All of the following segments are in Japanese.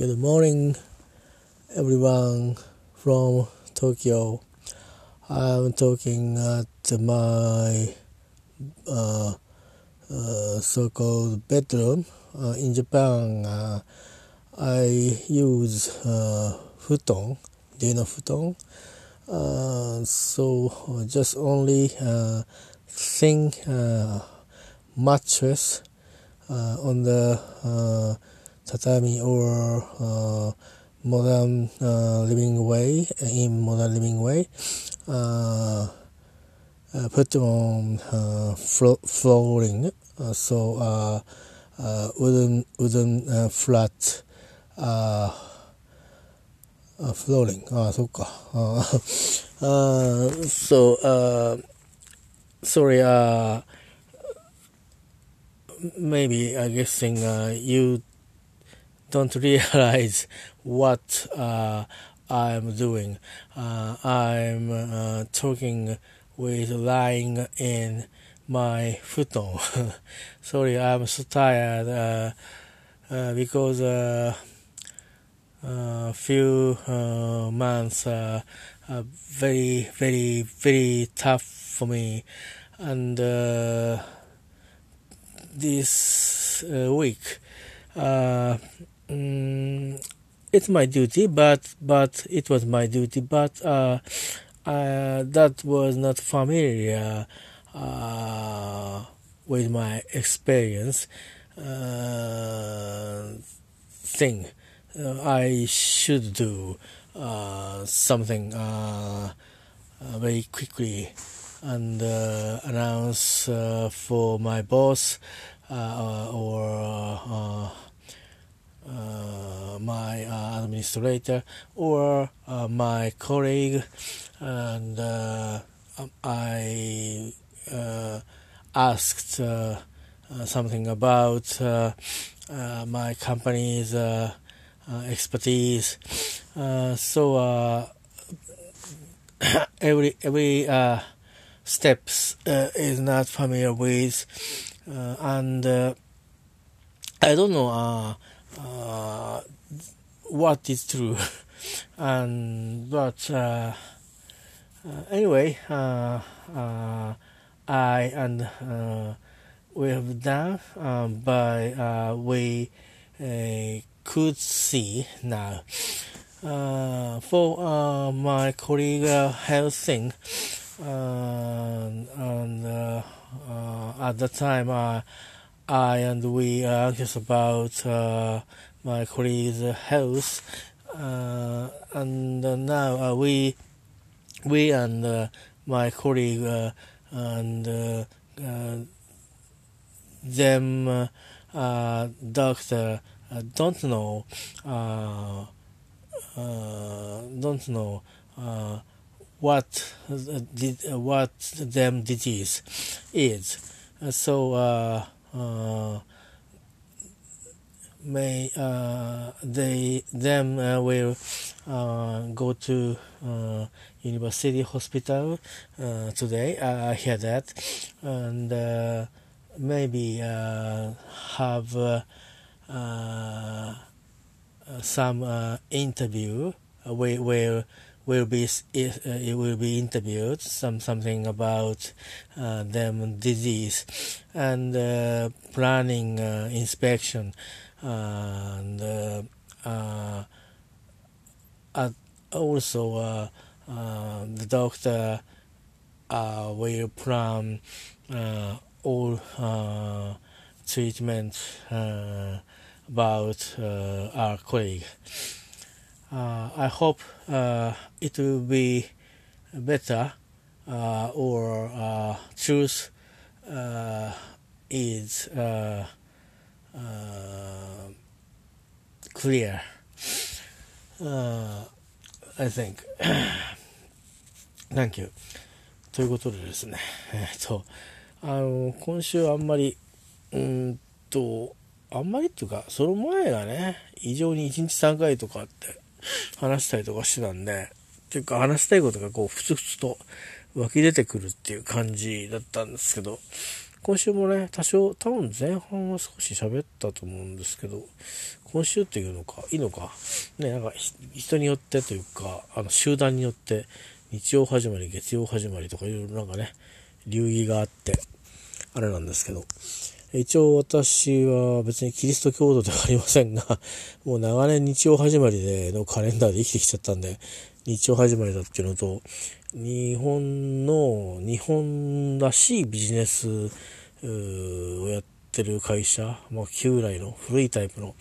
Good morning, everyone from Tokyo. I'm talking at my uh, uh, so-called bedroom uh, in Japan. Uh, I use uh, futon. Do you know futon? Uh, so just only uh, thin uh, mattress on the tatami or uh, modern uh, living way in modern living way uh, uh, put on uh, flo- flooring uh, so uh, uh, wooden wooden uh, flat uh, uh, flooring ああそっかあーあー so uh, sorry uh, maybe I guessing uh, you don't realize what uh, I'm doing. Uh, I'm uh, talking with lying in my futon. Sorry, I'm so tired uh, uh, because a uh, uh, few months are very, very, very tough for me, and this week. Uh, mm, it's my duty, but but it was my duty, but uh, uh, that was not familiar uh, with my experience uh, thing. Uh, I should do uh, something very quickly and announce for my boss or my uh, administrator or uh, my colleague, and uh, I uh, asked uh, uh, something about uh, uh, my company's uh, uh, expertise. Uh, so uh, every every uh, steps uh, is not familiar with, uh, and uh, I don't know uh, what is true. And but uh, uh anyway uh, uh, I and we have done but we could see now. For my colleague Helsing and, and at the time I and we are anxious about uh, my colleague's health, uh, and uh, now uh, we we and uh, my colleague and them doctor don't know don't know what uh, did, uh, what them disease is. Uh, so. Uh, may uh, they them uh, will uh, go to uh, university hospital uh, today. I hear that, and maybe have some interview where where will be it, uh, it will be interviewed some something about uh, them disease and uh, planning uh, inspection and uh, uh, also the doctor will plan all treatment about our colleague. Uh, I hope uh, it will be better uh, or uh, truth uh, is uh, uh, clear. Uh, I think. Thank you. ということでですね、えっと、あの、今週あんまり、うーんと、あんまりっていうか、その前がね、異常に1日3回とかって話したりとかしてたんで、っていうか話したいことがこう、ふつふつと湧き出てくるっていう感じだったんですけど、今週もね多少多分前半は少し喋ったと思うんですけど今週っていうのかいいのかねなんか人によってというかあの集団によって日曜始まり月曜始まりとかいろいろなんかね流儀があってあれなんですけど一応私は別にキリスト教徒ではありませんが、もう長年日曜始まりでのカレンダーで生きてきちゃったんで、日曜始まりだっていうのと、日本の、日本らしいビジネスをやってる会社、まあ、旧来の古いタイプの、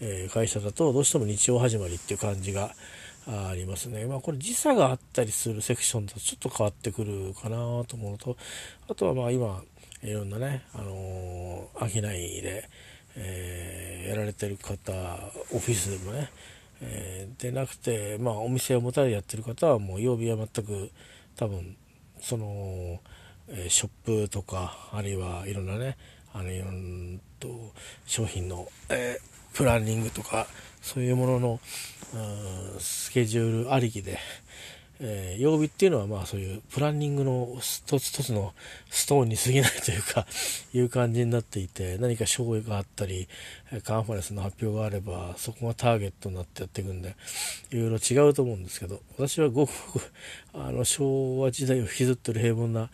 え、会社だと、どうしても日曜始まりっていう感じがありますね。まあこれ時差があったりするセクションだとちょっと変わってくるかなと思うと、あとはまあ今、いろんなね、あの、商いで、えー、やられてる方、オフィスでもね、えー、でなくて、まあ、お店を持たれやってる方はもう曜日は全く多分その、えー、ショップとかあるいはいろんなねあのいろんと商品の、えー、プランニングとかそういうもののうんスケジュールありきで、えー、曜日っていうのはまあそういうプランニングの一つ一つのストーンに過ぎないというか いう感じになっていて何か賞があったりカンファレンスの発表があればそこがターゲットになってやっていくんでいろいろ違うと思うんですけど私はごくごくあの昭和時代を引きずってる平凡な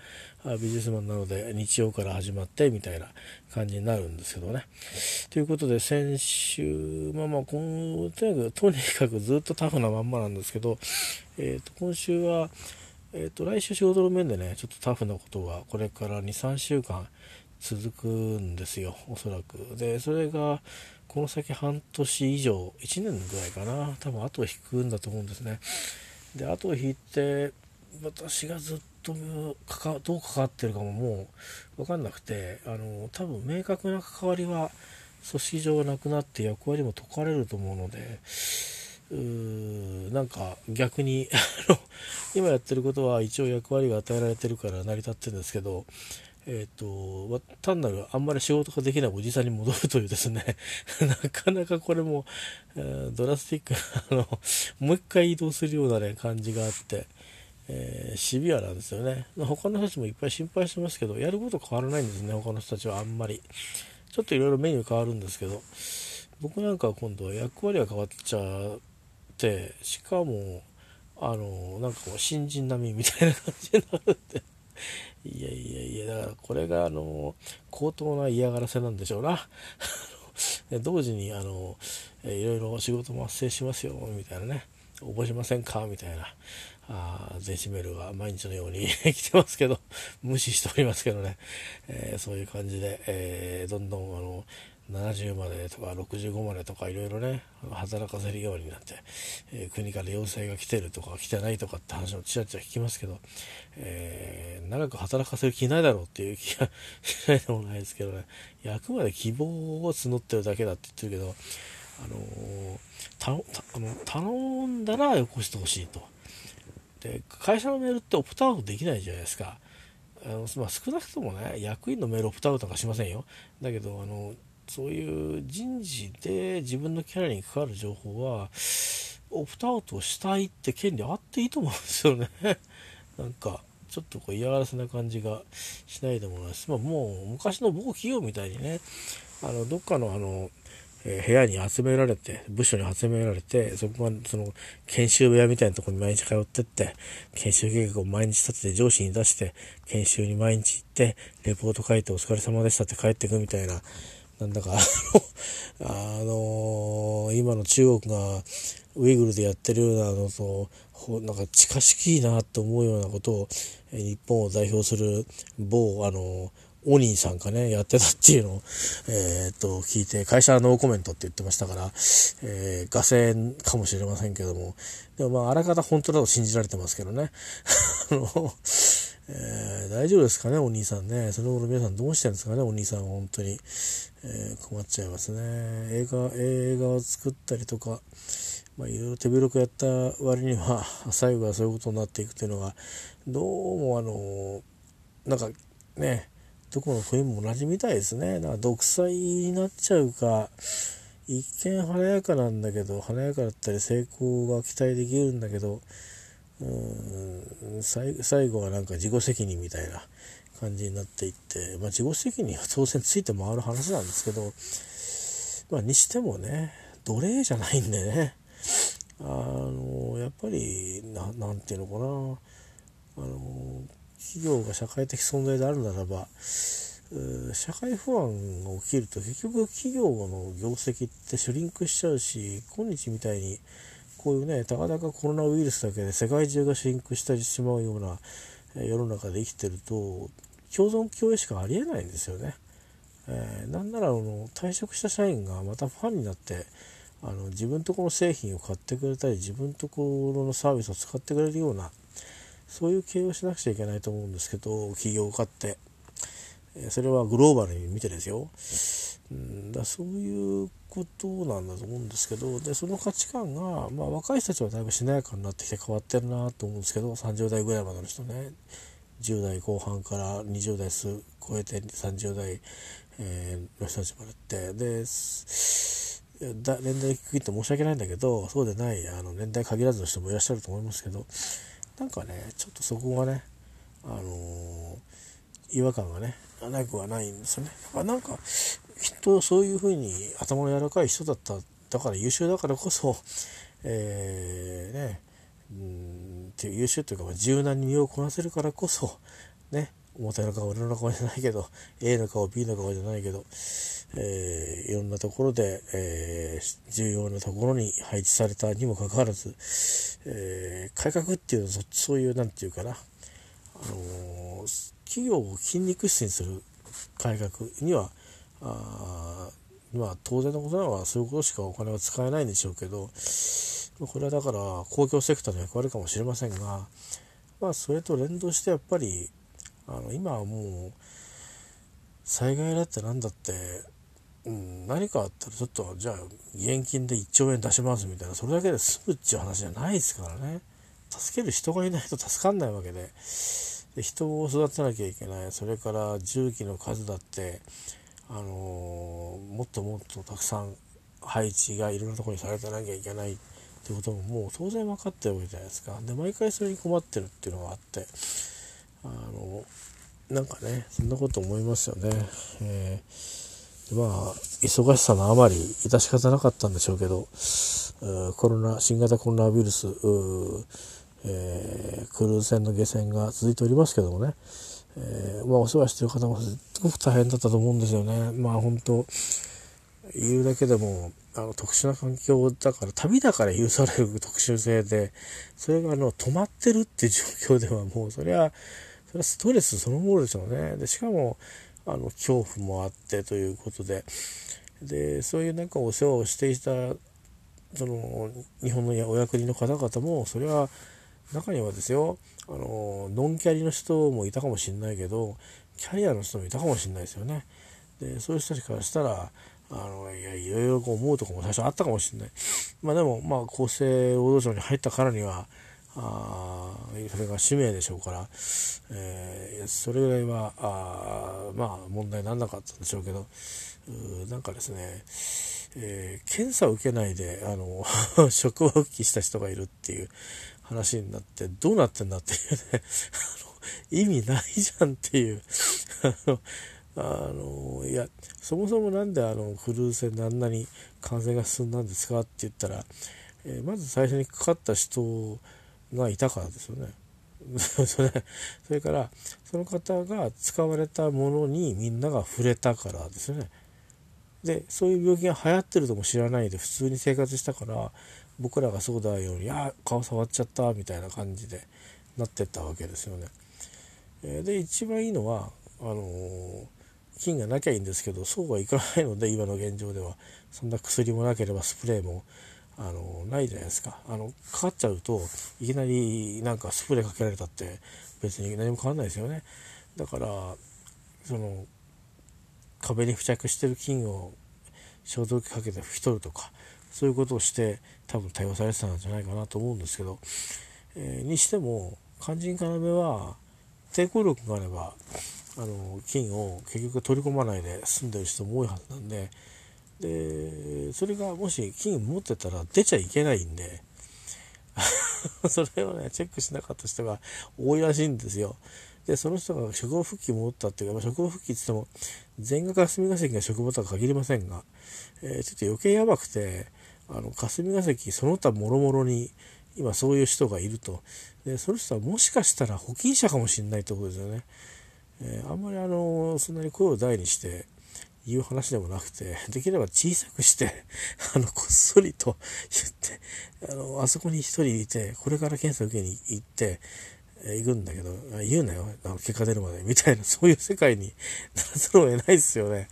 ビジネスマンなので日曜から始まってみたいな感じになるんですけどね。ということで先週まあまあ今とにかくとにかくずっとタフなまんまなんですけど、えー、と今週は、えー、と来週仕事の面でねちょっとタフなことがこれから23週間続くんですよおそらく。でそれがこの先半年以上1年ぐらいかな多分後を引くんだと思うんですね。で後を引いて私がずっとかかどう関わってるかももう分かんなくてあの多分明確な関わりは組織上なくなって役割も解かれると思うのでうーなんか逆に 今やってることは一応役割が与えられてるから成り立ってるんですけどえーと、単なるあんまり仕事ができないおじさんに戻るというですね なかなかこれも、えー、ドラスティックなあのもう一回移動するような、ね、感じがあって、えー、シビアなんですよね。他の人たちもいっぱい心配してますけどやること変わらないんですね他の人たちはあんまり。ちょっといろいろメニュー変わるんですけど僕なんかは今度は役割が変わっちゃってしかもあのなんかこう新人並みみたいな感じになるんでいやいやいやだからこれがあの高等な嫌がらせなんでしょうな。同時にあのいろいろ仕事も発生しますよみたいなね。覚えしませんか？みたいな。あ電子メールが毎日のように 来てますけど、無視しておりますけどね、えー、そういう感じで、えー、どんどんあの70までとか65までとかいろいろね、働かせるようになって、えー、国から要請が来てるとか来てないとかって話もちらちら聞きますけど、えー、長く働かせる気ないだろうっていう気が しないでもないですけどね、あくまで希望を募ってるだけだって言ってるけど、あのー、頼んだらよこしてほしいと。で会社のメールってオプトアウトできないじゃないですか。あの、まあ、少なくともね役員のメールオプトアウトなんかしませんよ。だけどあのそういう人事で自分のキャラに関わる情報はオプトアウトしたいって権利あっていいと思うんですよね。なんかちょっとこう嫌がらせな感じがしないでもないです、まあ、もう昔の某企業みたいにねあのどっかのあのえ部屋に集められて、部署に集められて、そこが、その、研修部屋みたいなところに毎日通ってって、研修計画を毎日立てて上司に出して、研修に毎日行って、レポート書いてお疲れ様でしたって帰ってくみたいな、なんだか、あのー、今の中国がウイグルでやってるようなのと、なんか近しきなと思うようなことを、日本を代表する某、あのーオニーさんがね、やってたっていうのを、えー、っと、聞いて、会社はノーコメントって言ってましたから、えー、画線かもしれませんけども、でもまあ、あらかた本当だと信じられてますけどね。あの、えー、大丈夫ですかね、お兄さんね。その頃皆さんどうしてるんですかね、お兄さんは本当に。えー、困っちゃいますね。映画、映画を作ったりとか、まあ、いろいろ手広くやった割には、最後はそういうことになっていくというのが、どうもあの、なんかね、どこの国も同じみたいですね。だから独裁になっちゃうか、一見華やかなんだけど、華やかだったり成功が期待できるんだけど、うん最後はなんか自己責任みたいな感じになっていって、まあ、自己責任は当然ついて回る話なんですけど、まあ、にしてもね奴隷じゃないんでねあのやっぱり何て言うのかなあの企業が社会的存在であるならば社会不安が起きると結局企業の業績ってシュリンクしちゃうし今日みたいにこういうねたかだかコロナウイルスだけで世界中がシュリンクしてしまうような世の中で生きてると共存共栄しかありえないんですよね。えー、なんならあの退職した社員がまたファンになってあの自分とこの製品を買ってくれたり自分ところのサービスを使ってくれるようなそういう経営をしなくちゃいけないと思うんですけど企業家って。それはグローバルに見てですよ、うん、だそういうことなんだと思うんですけどでその価値観が、まあ、若い人たちはだいぶしなやかになってきて変わってるなと思うんですけど30代ぐらいまでの人ね。10代後半から20代数超えて30代、えー、の人たちまでって。でだ年代低いって申し訳ないんだけどそうでないあの年代限らずの人もいらっしゃると思いますけどなんかねちょっとそこがねあのー、違和感がねなくはないんですよね。だからなんかきっとそういうふうに頭の柔らかい人だっただから優秀だからこそえー、ねうんって優秀というか柔軟に身をこなせるからこそね表の顔裏の顔じゃないけど A の顔 B の顔じゃないけど、えー、いろんなところで、えー、重要なところに配置されたにもかかわらず、えー、改革っていうのはそういう何て言うかな、あの企業を筋肉質にする改革にはあまあ当然のことなのはそういうことしかお金は使えないんでしょうけどこれはだから公共セクターの役割かもしれませんがまあそれと連動してやっぱりあの今はもう災害だって何だって、うん、何かあったらちょっとじゃあ現金で1兆円出しますみたいなそれだけで済むっていう話じゃないですからね。助ける人がいないと助かんないわけで。で人を育てなきゃいけない。それから重機の数だってあのー、もっともっとたくさん配置がいろんなとこにされてなきゃいけない。ってことももう当然分かってるわけじゃないですか。で毎回それに困ってるっていうのがあって。あのなんかねそんなこと思いますよね、えー、まあ忙しさのあまり致し方なかったんでしょうけどコロナ新型コロナウイルスえー、クルーズ船の下船が続いておりますけどもね、えー、まあ、お世話してる方もすごく大変だったと思うんですよね。まあ本当言うだけでもあの特殊な環境だから旅だから許される特殊性でそれがあの止まってるっていう状況ではもうそれはそれはストレスそのものでしょうね。でしかもあの恐怖もあってということででそういうなんかお世話をしていたその日本のお役人の方々もそれは中にはですよあのノンキャリの人もいたかもしれないけどキャリアの人もいたかもしれないですよね。でそういう人たちからしたらあのいやいろいろ思うとこも最初あったかもしれない。まあでもまあ厚生労働省に入ったからにはあそれが使命でしょうから、えー、それぐらいはあまあ問題にならなかったんでしょうけどうなんかですね、えー、検査を受けないであの 職を復帰した人がいるっていう話になってどうなってんだっていうね 意味ないじゃんっていう あのいやそもそも何であのクルーズ船であんなに感染が進んだんですかって言ったら、えー、まず最初にかかった人がいたからですよね。それそれからその方が使われたものにみんなが触れたからですよね。でそういう病気が流行ってるとも知らないで普通に生活したから僕らがそうだように「あ顔触っちゃった」みたいな感じでなってったわけですよね。で一番いいのはあのー、菌がなきゃいいんですけどそうはいかないので今の現状ではそんな薬もなければスプレーもあのないじゃないですか。あのかかっちゃうといきなりなんかスプレーかけられたって別に何も変わんないですよね。だからその壁に付着してる菌を消毒かけて拭き取るとかそういうことをして多分対応されてたんじゃないかなと思うんですけど、えー、にしても肝心要は抵抗力があればあの菌を結局取り込まないで済んでる人も多いはずなんででそれがもし金持ってたら出ちゃいけないんで。それをねチェックしなかった人が多いらしいんですよ。でその人が職場復帰戻ったっていうか、まあ、職場復帰って言っても全額霞が関が職場とは限りませんが、えー、ちょっと余計やばくてあの霞が関その他もろもろに今そういう人がいると。でその人はもしかしたら保菌者かもしれないってことですよね、えー、あんまりあのそんなに声を大にして言う話でもなくて できれば小さくして あのこっそりと言ってあのあそこに一人いてこれから検査受けに行って行くんだけど言うなよあの結果出るまでみたいなそういう世界にならざるを得ないですよね、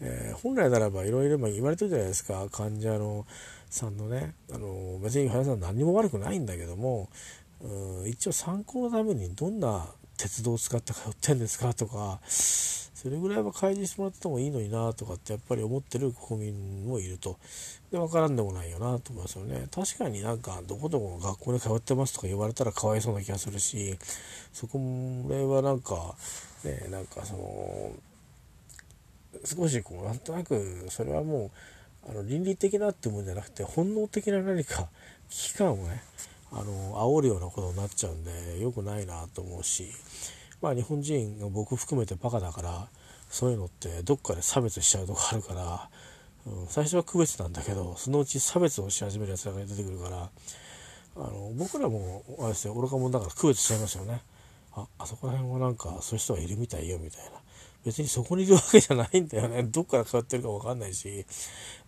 えー、本来ならばいろいろ言われてるじゃないですか患者のさんのねあの別に林さん何にも悪くないんだけどもうん一応参考のためにどんな鉄道を使って通ってんですかとかそれぐらいは開示してもらってもいいのになとかってやっぱり思ってる国民もいると。で分からんでもないよなと思いますよね。確かになんかどこどこ学校に通ってますとか言われたらかわいそうな気がするしそこはなんかねなんかその少しこうなんとなくそれはもうあの倫理的なってもんじゃなくて本能的な何か危機感をねあの煽るようなことになっちゃうんで良くないなと思うし。まあ日本人が僕含めてバカだからそういうのってどっかで差別しちゃうとこあるから、うん、最初は区別なんだけどそのうち差別をし始めるやつらが出てくるからあの僕らもあれですよ愚か者だから区別しちゃいますよね。ああそこら辺はなんかそういう人がいるみたいよみたいな。別にそこにいるわけじゃないんだよね。どっから変わってるか分かんないし。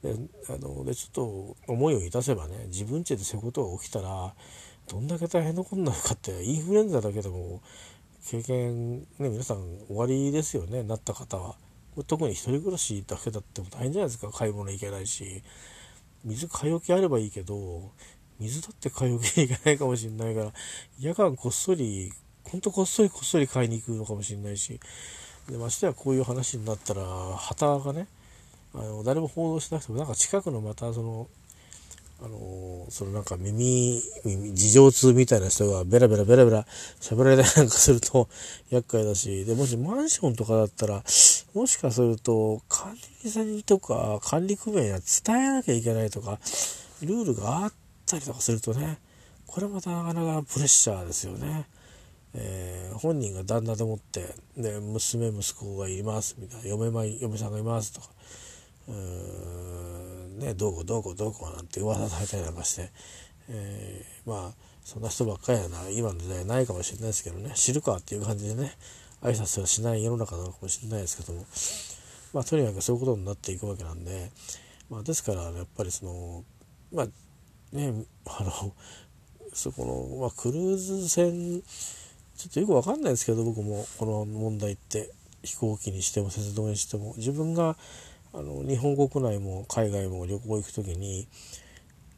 であのでちょっと思いをいたせばね自分家でそういうことが起きたらどんだけ大変なことになるかってインフルエンザだけでも経験、ね、皆さん終わりですよねなった方は。特に一人暮らしだけだっても大変じゃないですか。買い物行けないし。水買い置きあればいいけど水だって買い置きに行けないかもしれないから。夜間こっそりほんとこっそりこっそり買いに行くのかもしれないし。でましてやこういう話になったら旗がねあの誰も報道しなくてもなんか近くのまたそのあのそのなんか耳、耳、事情通みたいな人がベラベラベラベラ喋られたりなんかすると厄介だし、で、もしマンションとかだったら、もしかすると管理人とか管理組合には伝えなきゃいけないとか、ルールがあったりとかするとね、これまたなかなかプレッシャーですよね。えー、本人が旦那でもって、で、娘、息子がいます、みたいな、嫁ま嫁さんがいますとか、うーんね、どうこうどうこうどうこうなんて噂されたりなんかして、えー、まあそんな人ばっかりやな今の時代ないかもしれないですけどね知るかっていう感じでね挨拶はしない世の中なのかもしれないですけどもまあとにかくそういうことになっていくわけなんで、まあ、ですからやっぱりそのまあねあのそこの、まあ、クルーズ船ちょっとよくわかんないですけど僕もこの問題って飛行機にしても鉄道にしても自分があの日本国内も海外も旅行行く時に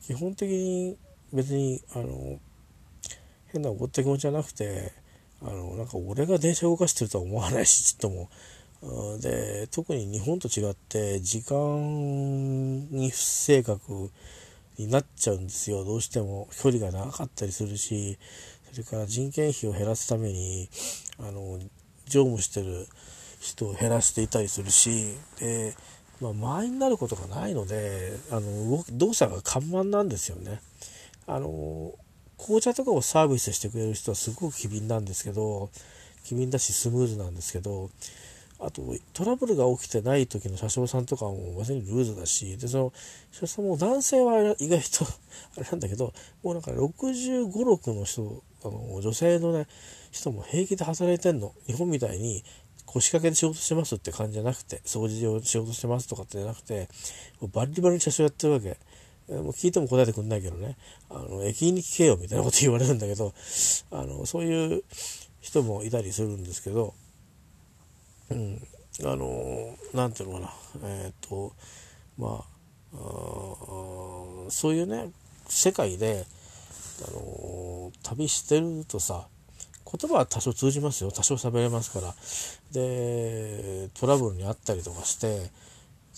基本的に別にあの変な怒った気持ちじゃなくてあのなんか俺が電車動かしてるとは思わないしちっとも。で特に日本と違って時間に不正確になっちゃうんですよどうしても距離が長かったりするしそれから人件費を減らすためにあの乗務してる人を減らしていたりするしでまあ、満員になることがないのであの動作が緩慢なんですよね。あの紅茶とかをサービスしてくれる人はすごく機敏なんですけど機敏だしスムーズなんですけどあとトラブルが起きてない時の車掌さんとかも別にルーズだしでその車掌さんも男性は意外と あれなんだけどもうなんか6 5 6の人あの女性のね人も平気で働いてんの日本みたいに腰掛けで仕事してますって感じじゃなくて、掃除で仕事してますとかってじゃなくて、バリバリに車掌やってるわけ。もう聞いても答えてくんないけどね、あの、駅員に聞けよみたいなこと言われるんだけど、あの、そういう人もいたりするんですけど、うん、あの、なんていうのかな、えっ、ー、と、まあそういうね、世界で、あの旅してるとさ、言葉は多少通じますよ。多少喋れますから。でトラブルにあったりとかして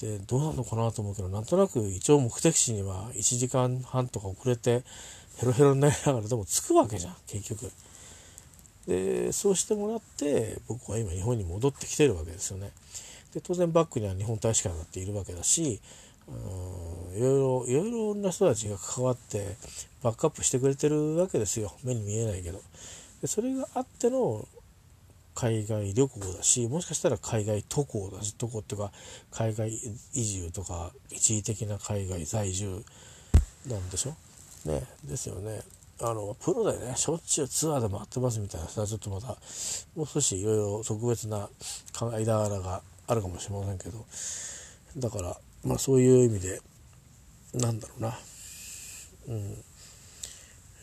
でどうなのかなと思うけどなんとなく一応目的地には1時間半とか遅れてヘロヘロになりながらでも着くわけじゃん結局。でそうしてもらって僕は今日本に戻ってきてるわけですよね。で当然バックには日本大使館だっているわけだしうんいろいろいろいろな人たちが関わってバックアップしてくれてるわけですよ。目に見えないけど。でそれがあっての海外旅行だしもしかしたら海外渡航だし渡航っていうか海外移住とか一時的な海外在住なんでしょ？ね。ですよね。あのプロでね。しょっちゅうツアーで回ってますみたいなさちょっとまたもう少しいろいろ特別な間柄があるかもしれませんけど。だからまあそういう意味でなんだろうな。うん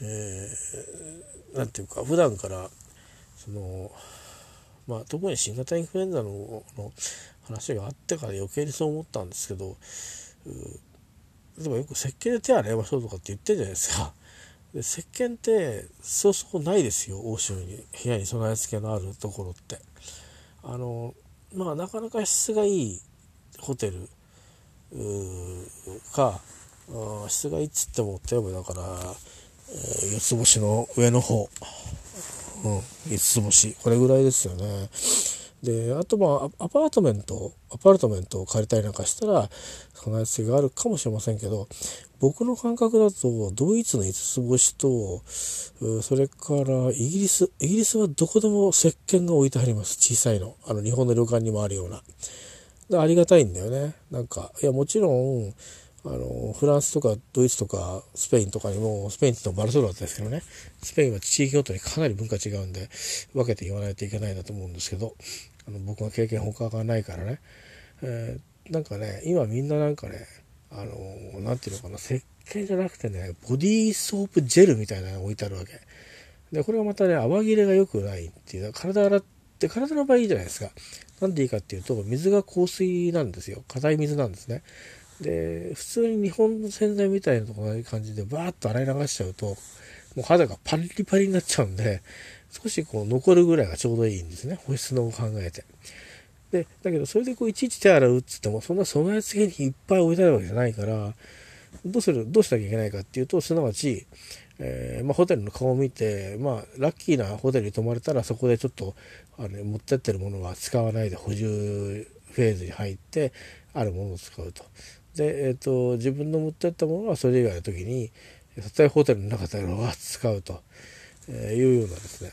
えー、なんていうか普段からそのまあ特に新型インフルエンザのの話があってから余計にそう思ったんですけど例えばよく石鹸で手洗いましょうとかって言ってるじゃないですか。で石鹸ってそうそうないですよ欧州に部屋に備え付けのあるところってあのまあなかなか質がいいホテルか質がいいっつっても例えばだから、四つ星の上の方、うん、五つ星。これぐらいですよね。であとまあアパートメントアパートメントを借りたりなんかしたら備え付けがあるかもしれませんけど僕の感覚だとドイツの五つ星とそれからイギリスイギリスはどこでも石鹸が置いてあります。小さいの。あの日本の旅館にもあるような。ありがたいんだよね。なんかいやもちろんあのフランスとかドイツとかスペインとかにもスペインってのはバルソロナですけどね。スペインは地域ごとにかなり文化違うんで分けて言わないといけないなと思うんですけどあの僕は経験他がないからね、えー、なんかね今みんななんかねあのなんていうのかな石鹸じゃなくてねボディーソープジェルみたいなのが置いてあるわけ。でこれがまたね泡切れが良くないっていう体洗って体の場合いいじゃないですか。なんでいいかっていうと水が香水なんですよ。硬い水なんですね。で普通に日本の洗剤みたいなとこ同じ感じでバーッと洗い流しちゃうともう肌がパリパリになっちゃうんで少しこう残るぐらいがちょうどいいんですね保湿のを考えてでだけどそれでこういちいち手洗うっつってもそんな備え付けにいっぱい置いてあるわけじゃないからどうするどうしなきゃいけないかっていうとすなわち、えー、まあ、ホテルの顔を見て、まあ、ラッキーなホテルに泊まれたらそこでちょっとあの持ってってるものは使わないで補充フェーズに入ってあるものを使うと。で、えーと、自分の持ってったものはそれ以外の時にたえホテルの中では使うというようなですね、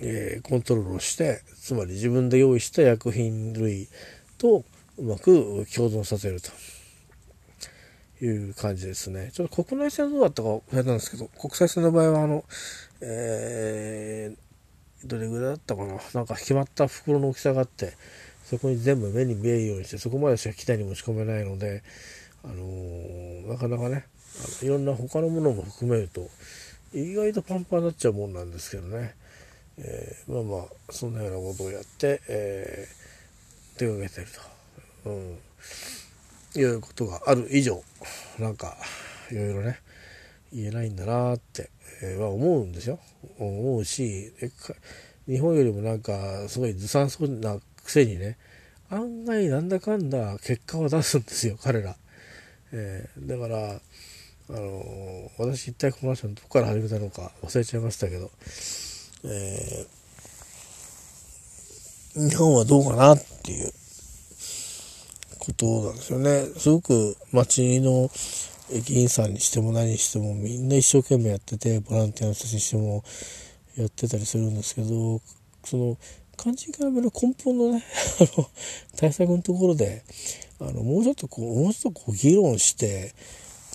えー、コントロールをしてつまり自分で用意した薬品類とうまく共存させるという感じですね。ちょっと国内線どうだったかあれなんですけど国際線の場合はあの、えー、どれぐらいだったかななんか決まった袋の大きさがあってそこに全部目に見えるようにしてそこまでしか機体に持ち込めないので、あのー、なかなかねあのいろんな他のものも含めると意外とパンパンになっちゃうもんなんですけどね、えー、まあまあそんなようなことをやって、えー、出かけてると、うん、いうことがある以上なんかいろいろね言えないんだなって、えー、は思うんですよ。思うし日本よりもなんかすごいずさんそうなくせにね案外なんだかんだ結果を出すんですよ 彼ら、えー、だからあのー、私一体この話はどこから始めたのか忘れちゃいましたけど、えー、日本はどうかなっていう。ことなんですよね。すごく街の駅員さんにしても何にしてもみんな一生懸命やっててボランティアの人たちにしてもやってたりするんですけどその肝心からの根本のね、あの、対策のところで、あの、もうちょっとこう、もうちょっとこう議論して、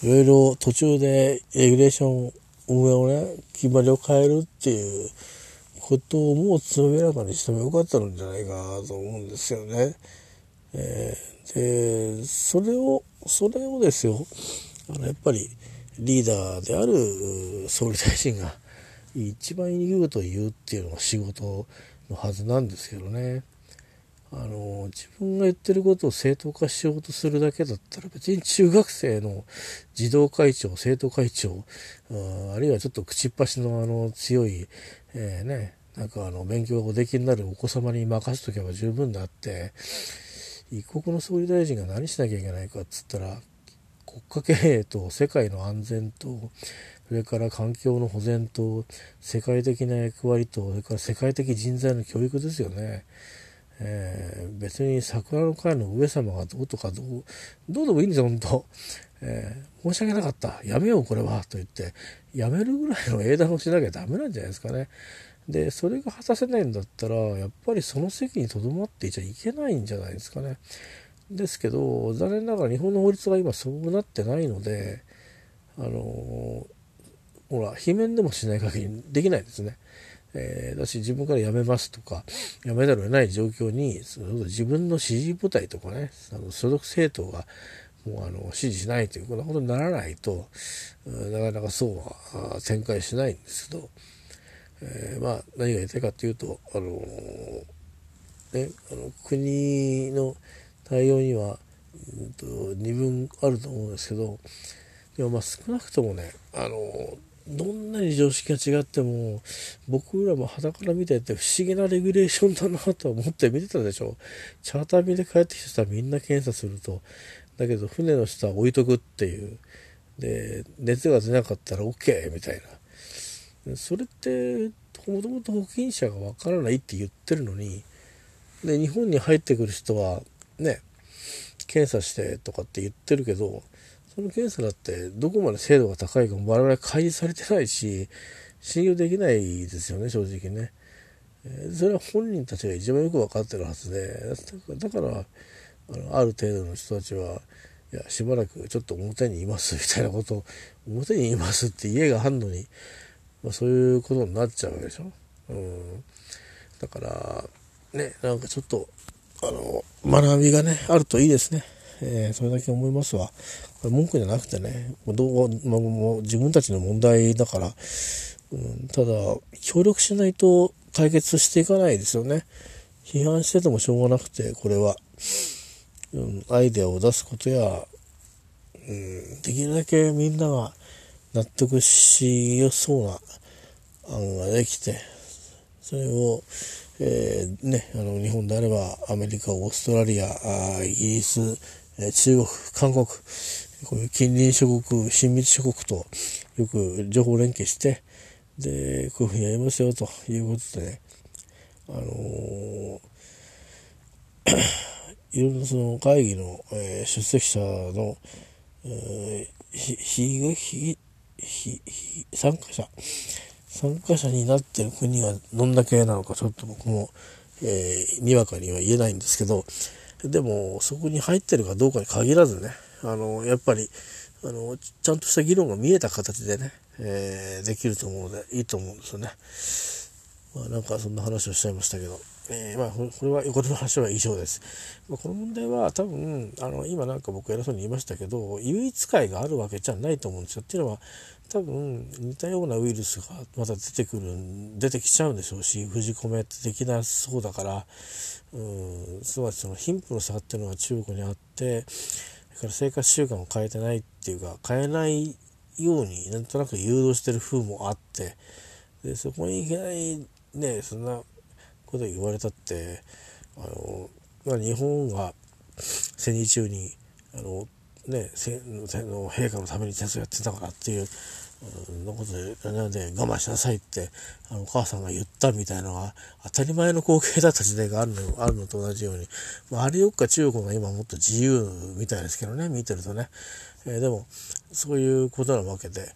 いろいろ途中でレギュレーション運営をね、決まりを変えるっていうことをもうつめらかにしてもよかったんじゃないかなと思うんですよね。えー、で、それを、それをですよ、あの、やっぱりリーダーである総理大臣が一番言うと言うっていうのが仕事のはずなんですけどね。あの自分が言ってることを正当化しようとするだけだったら別に中学生の児童会長生徒会長あるいはちょっと口っ端のあの強い、えー、ねなんかあの勉強がおできになるお子様に任せとけば十分であって一国の総理大臣が何しなきゃいけないかっつったら国家経営と世界の安全とそれから環境の保全と世界的な役割とそれから世界的人材の教育ですよね。えー、別に桜の会の上様がどうとかどうどうでもいいんですよ本当、えー、申し訳なかったやめようこれはと言ってやめるぐらいの英断をしなきゃダメなんじゃないですかね。でそれが果たせないんだったらやっぱりその席にとどまっていちゃいけないんじゃないですかね。ですけど残念ながら日本の法律が今そうなってないのであのほら罷免でもしない限りできないですね。えー、だし自分から辞めますとか辞めざるを得ない状況にその自分の支持母体とかねあの所属政党がもうあの支持しないというこんなことにならないとなかなかそうは展開しないんですけど、えー、まあ何が言いたいかというとあのねあの国の対応には、うんと、二分あると思うんですけどでもまあ少なくともねあのどんなに常識が違っても僕らも肌から見てて不思議なレギュレーションだなと思って見てたでしょ。チャーター便で帰ってきた人はみんな検査すると。だけど船の下は置いとくっていう。で熱が出なかったら OK みたいな。それってもともと保険者がわからないって言ってるのにで日本に入ってくる人はね検査してとかって言ってるけどその検査だってどこまで精度が高いかも我々開示されてないし信用できないですよね正直ね。それは本人たちが一番よく分かってるはずでだからあのある程度の人たちはいやしばらくちょっと表にいますみたいなことを表にいますって家があんのに、まあ、そういうことになっちゃうわけでしょ。うん、だからねなんかちょっとあの学びがねあるといいですね。えー、それだけ思いますわ。これ文句じゃなくてね、どうまあ、もう自分たちの問題だから、うん、ただ、協力しないと解決していかないですよね。批判しててもしょうがなくて、これは、うん、アイデアを出すことや、うん、できるだけみんなが納得しやすそうな案ができて、それを、えー、ね、あの日本であればアメリカ、オーストラリア、イギリス、え中国、韓国、こういう近隣諸国、親密諸国とよく情報連携して、で、こういうふうにやりますよということでね、あのー、いろんなその会議の、えー、出席者の、えー、ひ、ひ、ひ、ひ、参加者、参加者になってる国がどんだけなのかちょっと僕も、えー、にわかには言えないんですけど、でも、そこに入ってるかどうかに限らずね、あの、やっぱり、あの、ちゃんとした議論が見えた形でね、えー、できると思うので、いいと思うんですよね。まあ、なんかそんな話をしちゃいましたけど、えー、まあ、これは、この話は以上です。まあ、この問題は多分、あの、今なんか僕偉そうに言いましたけど、唯一会があるわけじゃないと思うんですよ。っていうのは、多分似たようなウイルスがまた出てくる出てきちゃうんでしょうし封じ込めってできなそうだからうんつまりその貧富の差っていうのは中国にあってそれから生活習慣を変えてないっていうか変えないようになんとなく誘導してる風もあってでそこにいきなりねそんなこと言われたってあの、まあ、日本が戦時中にあのね、の陛下のために戦争やってたからっていうのことで、なので我慢しなさいって、あの、お母さんが言ったみたいなのが、当たり前の光景だった時代があるの、あるのと同じように、まあ、あれよっか中国が今もっと自由みたいですけどね、見てるとね。えー、でも、そういうことなわけで、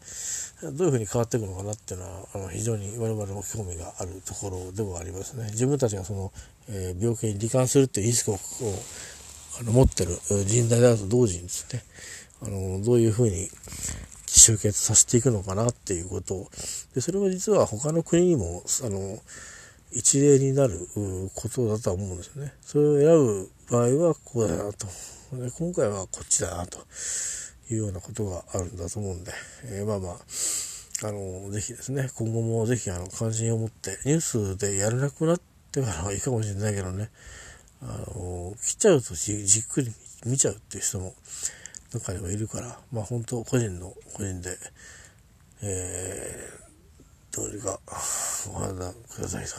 どういうふうに変わっていくのかなっていうのは、あの、非常に我々も興味があるところでもありますね。自分たちがその、えー、病気に罹患するっていうリスクを、あの持ってる人材であると同時にですね、あの、どういうふうに集結させていくのかなっていうことを、で、それは実は他の国にも、あの、一例になることだとは思うんですよね。それを選ぶ場合はこうだなと。今回はこっちだなというようなことがあるんだと思うんで、えー、まあまあ、あの、ぜひですね、今後もぜひあの関心を持って、ニュースでやれなくなってからはいいかもしれないけどね、あの、切っちゃうとじっくり見ちゃうっていう人も中にはいるから、まあ本当個人の個人で、えー、どうにかお花くださいと。